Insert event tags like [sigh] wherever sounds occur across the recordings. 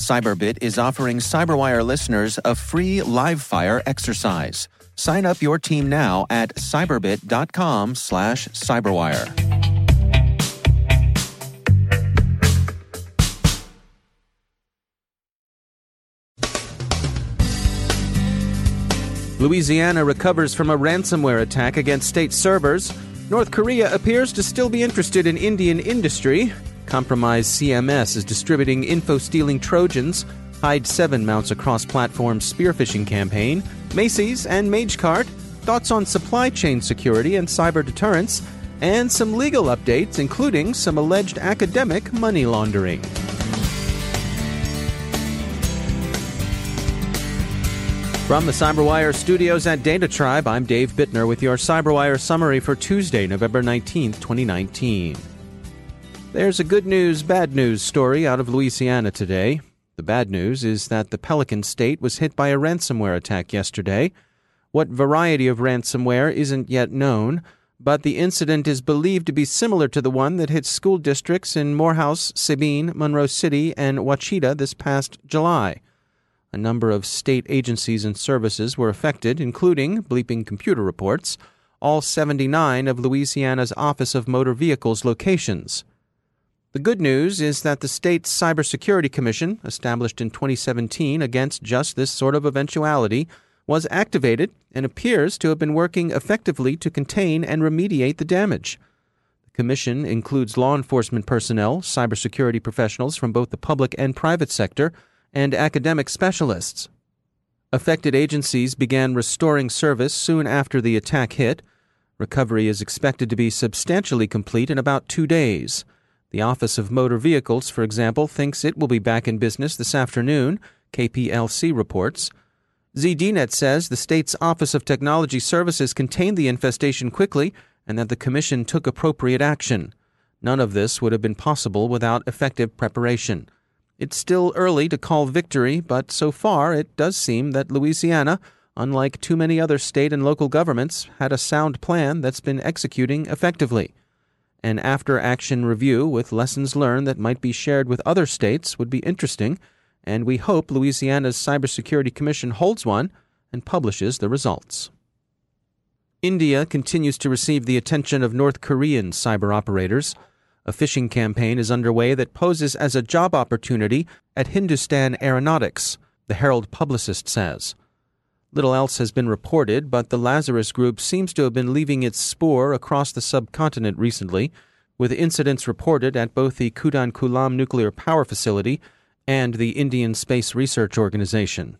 Cyberbit is offering Cyberwire listeners a free live fire exercise. Sign up your team now at cyberbit.com slash cyberwire. Louisiana recovers from a ransomware attack against state servers. North Korea appears to still be interested in Indian industry. Compromised CMS is distributing info stealing Trojans. HydSeven mounts a cross platform spearphishing campaign. Macy's and MageCart. Thoughts on supply chain security and cyber deterrence. And some legal updates, including some alleged academic money laundering. From the CyberWire studios at Data Tribe, I'm Dave Bittner with your CyberWire summary for Tuesday, November 19th, 2019. There's a good news, bad news story out of Louisiana today. The bad news is that the Pelican State was hit by a ransomware attack yesterday. What variety of ransomware isn't yet known, but the incident is believed to be similar to the one that hit school districts in Morehouse, Sabine, Monroe City, and Ouachita this past July. A number of state agencies and services were affected, including Bleeping Computer Reports, all 79 of Louisiana's Office of Motor Vehicles locations. The good news is that the state's Cybersecurity Commission, established in 2017 against just this sort of eventuality, was activated and appears to have been working effectively to contain and remediate the damage. The commission includes law enforcement personnel, cybersecurity professionals from both the public and private sector, and academic specialists. Affected agencies began restoring service soon after the attack hit. Recovery is expected to be substantially complete in about two days. The Office of Motor Vehicles, for example, thinks it will be back in business this afternoon, KPLC reports. ZDNet says the state's Office of Technology Services contained the infestation quickly and that the Commission took appropriate action. None of this would have been possible without effective preparation. It's still early to call victory, but so far it does seem that Louisiana, unlike too many other state and local governments, had a sound plan that's been executing effectively. An after action review with lessons learned that might be shared with other states would be interesting, and we hope Louisiana's Cybersecurity Commission holds one and publishes the results. India continues to receive the attention of North Korean cyber operators. A phishing campaign is underway that poses as a job opportunity at Hindustan Aeronautics, the Herald Publicist says. Little else has been reported, but the Lazarus Group seems to have been leaving its spoor across the subcontinent recently, with incidents reported at both the Kudankulam nuclear power facility and the Indian Space Research Organization.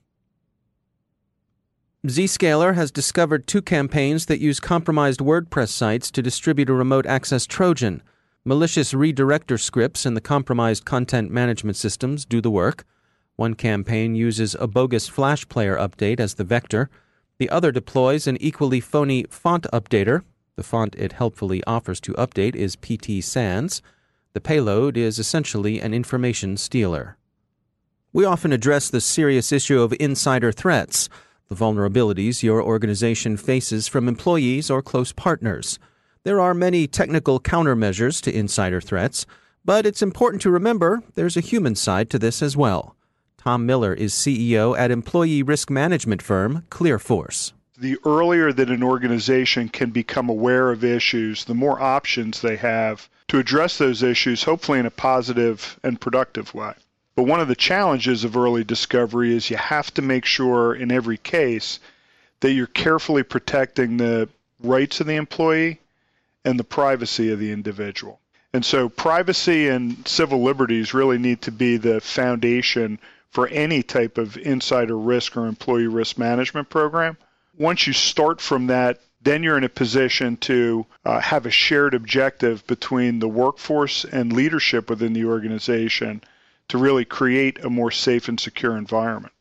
Zscaler has discovered two campaigns that use compromised WordPress sites to distribute a remote access Trojan. Malicious redirector scripts and the compromised content management systems do the work. One campaign uses a bogus Flash Player update as the vector. The other deploys an equally phony font updater. The font it helpfully offers to update is PT Sans. The payload is essentially an information stealer. We often address the serious issue of insider threats, the vulnerabilities your organization faces from employees or close partners. There are many technical countermeasures to insider threats, but it's important to remember there's a human side to this as well. Tom Miller is CEO at employee risk management firm ClearForce. The earlier that an organization can become aware of issues, the more options they have to address those issues, hopefully in a positive and productive way. But one of the challenges of early discovery is you have to make sure in every case that you're carefully protecting the rights of the employee and the privacy of the individual. And so privacy and civil liberties really need to be the foundation for any type of insider risk or employee risk management program. Once you start from that, then you're in a position to uh, have a shared objective between the workforce and leadership within the organization to really create a more safe and secure environment.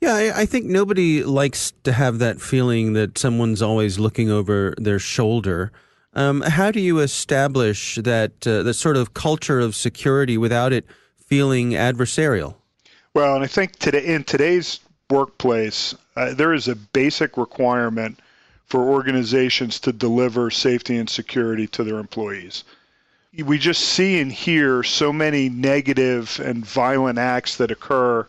Yeah, I, I, think nobody likes to have that feeling that someone's always looking over their shoulder. Um, how do you establish that uh, that sort of culture of security without it feeling adversarial? Well, and I think today in today's workplace, uh, there is a basic requirement for organizations to deliver safety and security to their employees. We just see and hear so many negative and violent acts that occur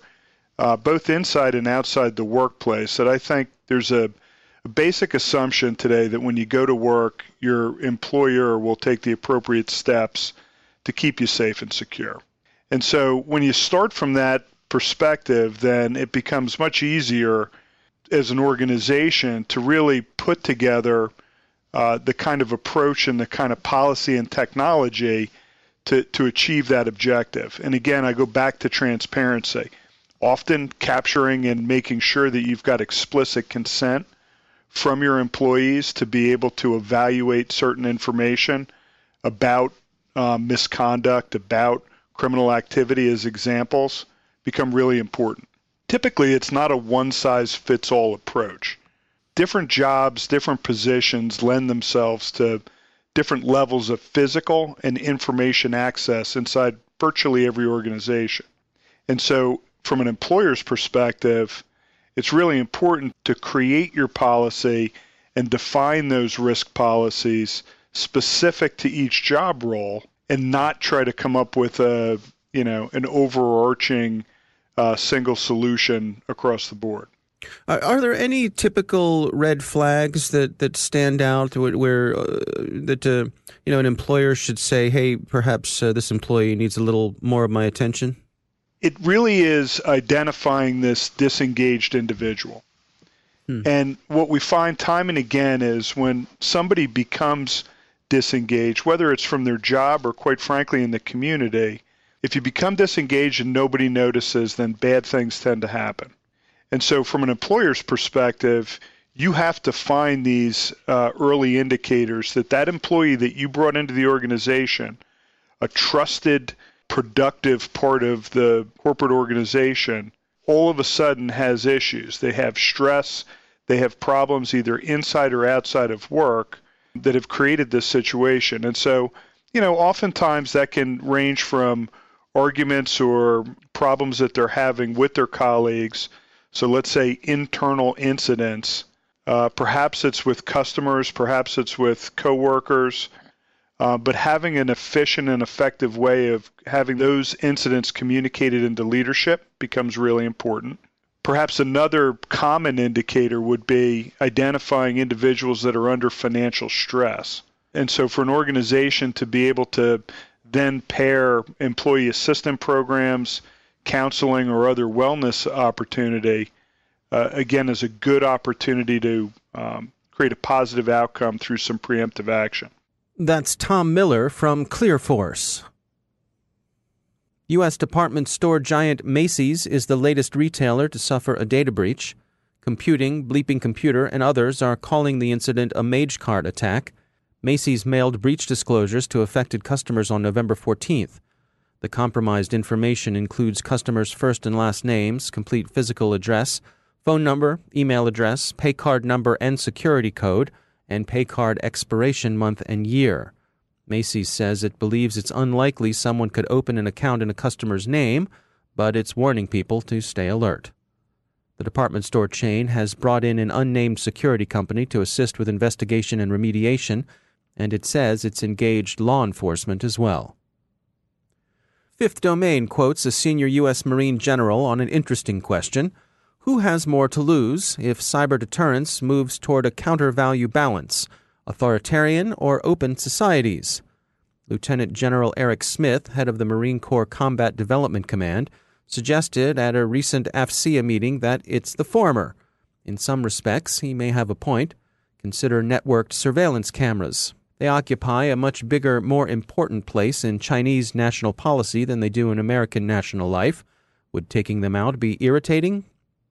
uh, both inside and outside the workplace that I think there's a, a basic assumption today that when you go to work, your employer will take the appropriate steps to keep you safe and secure. And so when you start from that perspective, then it becomes much easier as an organization to really put together uh, the kind of approach and the kind of policy and technology to, to achieve that objective. And again, I go back to transparency. Often capturing and making sure that you've got explicit consent from your employees to be able to evaluate certain information about uh, misconduct, about criminal activity as examples become really important typically it's not a one size fits all approach. Different jobs, different positions lend themselves to different levels of physical and information access inside virtually every organization. And so, from an employer's perspective, it's really important to create your policy and define those risk policies specific to each job role and not try to come up with a, you know, an overarching uh, single solution across the board. Are, are, there any typical red flags that, that stand out where uh, that uh, you know an employer should say, "Hey, perhaps uh, this employee needs a little more of my attention"? It really is identifying this disengaged individual. Hmm. And what we find time and again is when somebody becomes disengaged, whether it's from their job or quite frankly in the community, if you become disengaged and nobody notices, then bad things tend to happen. And so, from an employer's perspective, you have to find these uh, early indicators that that employee that you brought into the organization, a trusted, productive part of the corporate organization, all of a sudden has issues. They have stress, they have problems either inside or outside of work that have created this situation. And so, you know, oftentimes that can range from arguments or problems that they're having with their colleagues. So let's say internal incidents. Uh, perhaps it's with customers, perhaps it's with coworkers, uh, but having an efficient and effective way of having those incidents communicated into leadership becomes really important. Perhaps another common indicator would be identifying individuals that are under financial stress. And so, for an organization to be able to then pair employee assistance programs, counseling, or other wellness opportunity, uh, again, is a good opportunity to um, create a positive outcome through some preemptive action. That's Tom Miller from ClearForce. U.S. department store giant Macy's is the latest retailer to suffer a data breach. Computing, Bleeping Computer, and others are calling the incident a Magecart attack. Macy's mailed breach disclosures to affected customers on November 14th. The compromised information includes customers' first and last names, complete physical address, phone number, email address, pay card number and security code, and pay card expiration month and year. Macy's says it believes it's unlikely someone could open an account in a customer's name, but it's warning people to stay alert. The department store chain has brought in an unnamed security company to assist with investigation and remediation and it says it's engaged law enforcement as well. Fifth Domain quotes a senior U.S. Marine general on an interesting question Who has more to lose if cyber deterrence moves toward a counter value balance, authoritarian or open societies? Lieutenant General Eric Smith, head of the Marine Corps Combat Development Command, suggested at a recent AFCEA meeting that it's the former. In some respects, he may have a point. Consider networked surveillance cameras. They occupy a much bigger, more important place in Chinese national policy than they do in American national life. Would taking them out be irritating?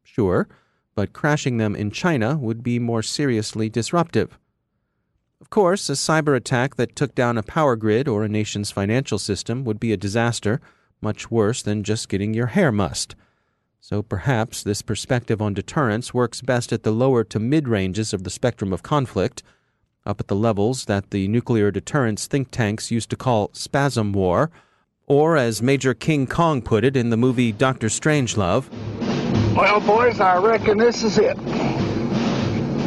Sure, but crashing them in China would be more seriously disruptive. Of course, a cyber attack that took down a power grid or a nation's financial system would be a disaster, much worse than just getting your hair mussed. So perhaps this perspective on deterrence works best at the lower to mid ranges of the spectrum of conflict, up at the levels that the nuclear deterrence think tanks used to call spasm war, or as Major King Kong put it in the movie Doctor Strangelove. Well, boys, I reckon this is it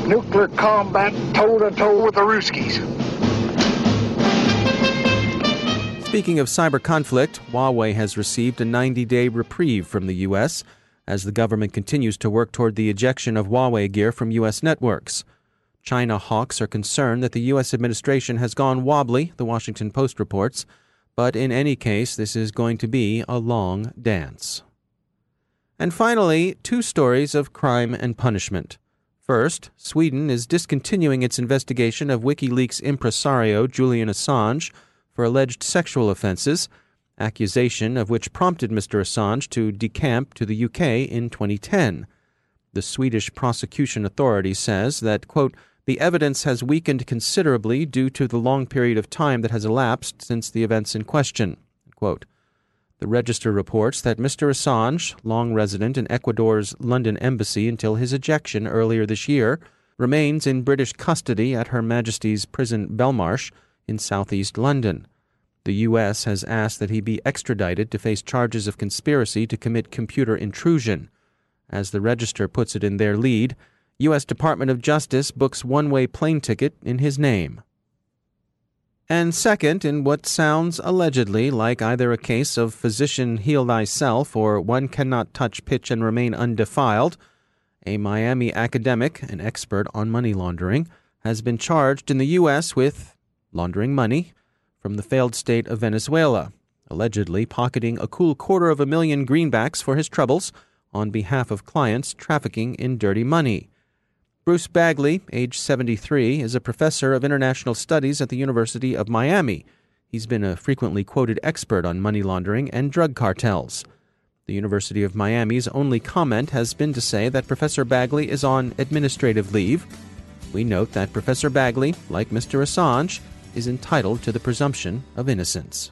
nuclear combat toe to toe with the Ruskies. Speaking of cyber conflict, Huawei has received a 90 day reprieve from the U.S. as the government continues to work toward the ejection of Huawei gear from U.S. networks. China hawks are concerned that the U.S. administration has gone wobbly, the Washington Post reports, but in any case, this is going to be a long dance. And finally, two stories of crime and punishment. First, Sweden is discontinuing its investigation of WikiLeaks impresario Julian Assange for alleged sexual offenses, accusation of which prompted Mr. Assange to decamp to the UK in 2010. The Swedish prosecution authority says that, quote, the evidence has weakened considerably due to the long period of time that has elapsed since the events in question. Quote, the Register reports that Mr. Assange, long resident in Ecuador's London embassy until his ejection earlier this year, remains in British custody at Her Majesty's Prison Belmarsh in southeast London. The U.S. has asked that he be extradited to face charges of conspiracy to commit computer intrusion. As the Register puts it in their lead, U.S. Department of Justice books one way plane ticket in his name and second, in what sounds allegedly like either a case of physician heal thyself or one cannot touch pitch and remain undefiled, a Miami academic, an expert on money laundering, has been charged in the U.S. with laundering money from the failed state of Venezuela, allegedly pocketing a cool quarter of a million greenbacks for his troubles on behalf of clients trafficking in dirty money. Bruce Bagley, age 73, is a professor of international studies at the University of Miami. He's been a frequently quoted expert on money laundering and drug cartels. The University of Miami's only comment has been to say that Professor Bagley is on administrative leave. We note that Professor Bagley, like Mr. Assange, is entitled to the presumption of innocence.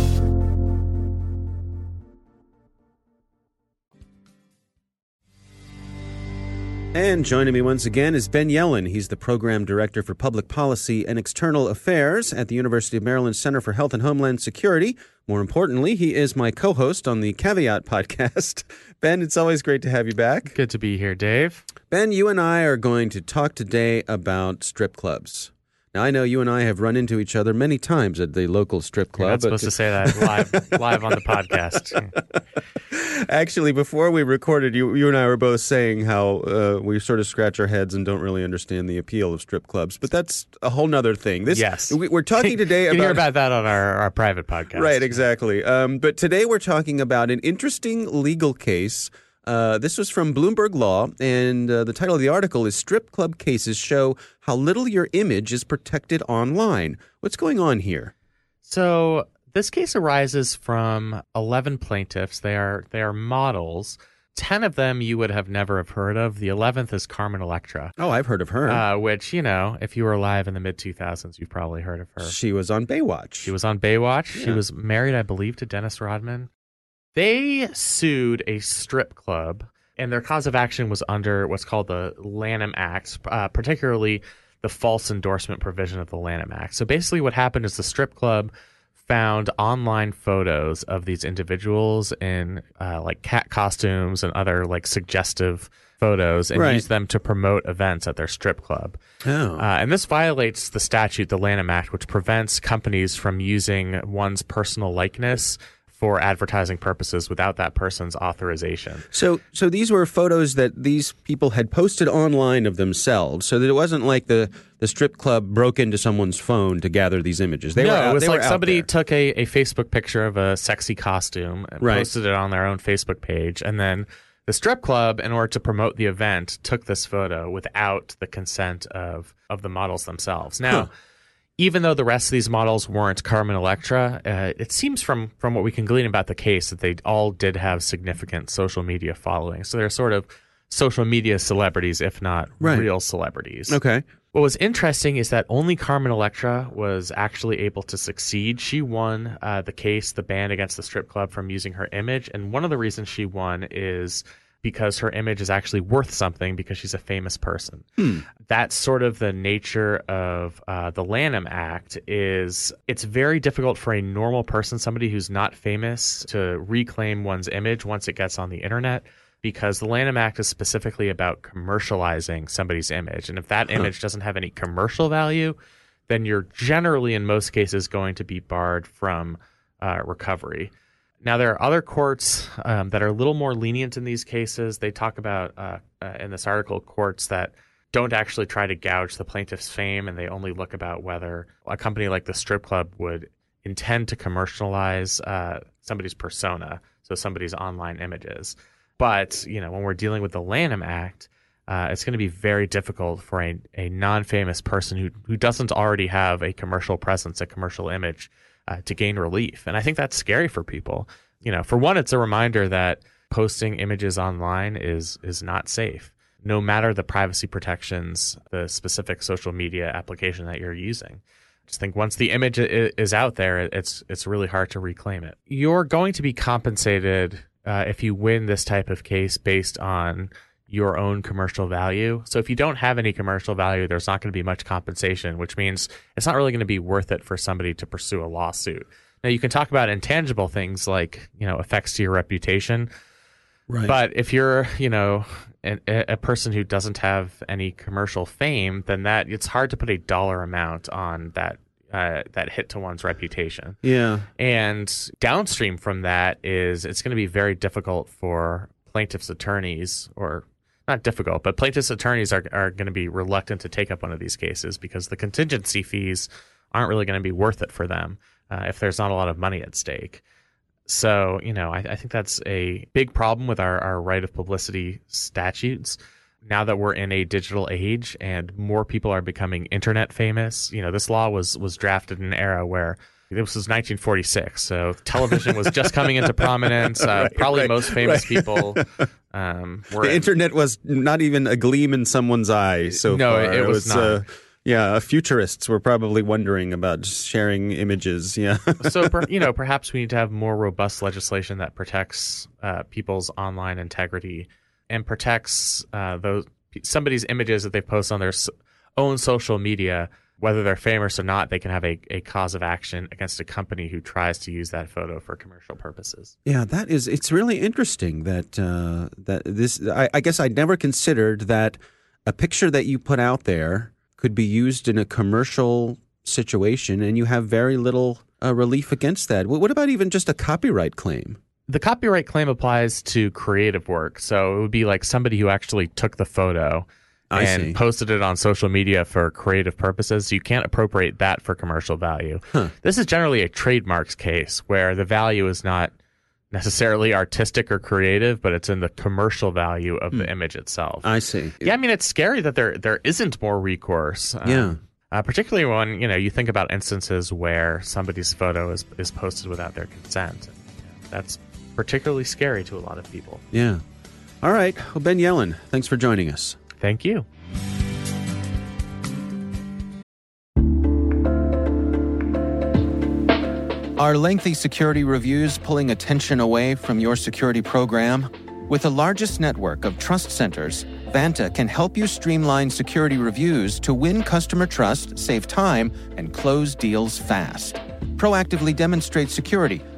And joining me once again is Ben Yelin. He's the Program Director for Public Policy and External Affairs at the University of Maryland Center for Health and Homeland Security. More importantly, he is my co host on the Caveat podcast. [laughs] Ben, it's always great to have you back. Good to be here, Dave. Ben, you and I are going to talk today about strip clubs. Now, I know you and I have run into each other many times at the local strip club. You're not supposed to say that live, live on the podcast. [laughs] Actually, before we recorded, you, you and I were both saying how uh, we sort of scratch our heads and don't really understand the appeal of strip clubs. But that's a whole nother thing. This, yes. We, are talking [laughs] today you about. hear about that on our, our private podcast. Right, exactly. Um, but today we're talking about an interesting legal case uh, this was from Bloomberg Law, and uh, the title of the article is Strip Club Cases Show How Little Your Image is Protected Online. What's going on here? So, this case arises from 11 plaintiffs. They are, they are models. 10 of them you would have never have heard of. The 11th is Carmen Electra. Oh, I've heard of her. Uh, which, you know, if you were alive in the mid 2000s, you've probably heard of her. She was on Baywatch. She was on Baywatch. Yeah. She was married, I believe, to Dennis Rodman. They sued a strip club, and their cause of action was under what's called the Lanham Act, uh, particularly the false endorsement provision of the Lanham Act. So basically, what happened is the strip club found online photos of these individuals in uh, like cat costumes and other like suggestive photos and right. used them to promote events at their strip club. Oh. Uh, and this violates the statute, the Lanham Act, which prevents companies from using one's personal likeness for advertising purposes without that person's authorization. So, so these were photos that these people had posted online of themselves, so that it wasn't like the, the strip club broke into someone's phone to gather these images. They no, were out, it was like somebody took a, a Facebook picture of a sexy costume and right. posted it on their own Facebook page, and then the strip club, in order to promote the event, took this photo without the consent of of the models themselves. Now. Huh even though the rest of these models weren't Carmen Electra, uh, it seems from from what we can glean about the case that they all did have significant social media following. So they're sort of social media celebrities, if not right. real celebrities. Okay. What was interesting is that only Carmen Electra was actually able to succeed. She won uh, the case, the ban against the strip club from using her image, and one of the reasons she won is because her image is actually worth something because she's a famous person. Hmm. That's sort of the nature of uh, the Lanham Act. Is it's very difficult for a normal person, somebody who's not famous, to reclaim one's image once it gets on the internet. Because the Lanham Act is specifically about commercializing somebody's image. And if that huh. image doesn't have any commercial value, then you're generally, in most cases, going to be barred from uh, recovery. Now, there are other courts um, that are a little more lenient in these cases. They talk about uh, uh, in this article courts that don't actually try to gouge the plaintiff's fame and they only look about whether a company like the strip club would intend to commercialize uh, somebody's persona, so somebody's online images. But, you know, when we're dealing with the Lanham Act, uh, it's going to be very difficult for a, a non famous person who, who doesn't already have a commercial presence, a commercial image, uh, to gain relief. And I think that's scary for people. You know, for one, it's a reminder that posting images online is is not safe, no matter the privacy protections, the specific social media application that you're using. I just think once the image is out there, it's it's really hard to reclaim it. You're going to be compensated uh, if you win this type of case based on your own commercial value. So if you don't have any commercial value, there's not going to be much compensation, which means it's not really going to be worth it for somebody to pursue a lawsuit. Now you can talk about intangible things like, you know, effects to your reputation. Right. But if you're, you know, a, a person who doesn't have any commercial fame, then that it's hard to put a dollar amount on that uh, that hit to one's reputation. Yeah. And downstream from that is it's going to be very difficult for plaintiffs' attorneys or not difficult, but plaintiffs' attorneys are, are going to be reluctant to take up one of these cases because the contingency fees aren't really going to be worth it for them uh, if there's not a lot of money at stake. So, you know, I, I think that's a big problem with our, our right of publicity statutes. Now that we're in a digital age and more people are becoming internet famous, you know, this law was was drafted in an era where this was 1946, so television was just coming into prominence. [laughs] Uh, right, probably right, most famous right. people um, [laughs] were. The internet was not even a gleam in someone's eye so No, far. it- it was not. Uh, yeah, futurists were probably wondering about sharing images. Yeah. [laughs] so per, you know perhaps we need to have more robust legislation that protects uh, people's online integrity and protects uh, those somebody's images that they post on their own social media, whether they're famous or not, they can have a, a cause of action against a company who tries to use that photo for commercial purposes. Yeah, that is. It's really interesting that uh, that this. I, I guess I'd never considered that a picture that you put out there could be used in a commercial situation, and you have very little uh, relief against that. What about even just a copyright claim? The copyright claim applies to creative work. So it would be like somebody who actually took the photo I and see. posted it on social media for creative purposes. You can't appropriate that for commercial value. Huh. This is generally a trademarks case where the value is not necessarily artistic or creative, but it's in the commercial value of the image itself. I see. yeah, I mean it's scary that there there isn't more recourse. Um, Yeah. Uh, particularly when you know you think about instances where somebody's photo is, is posted without their consent. That's particularly scary to a lot of people. Yeah. All right. Well, Ben Yelin, thanks for joining us. Thank you. Are lengthy security reviews pulling attention away from your security program? With the largest network of trust centers, Vanta can help you streamline security reviews to win customer trust, save time, and close deals fast. Proactively demonstrate security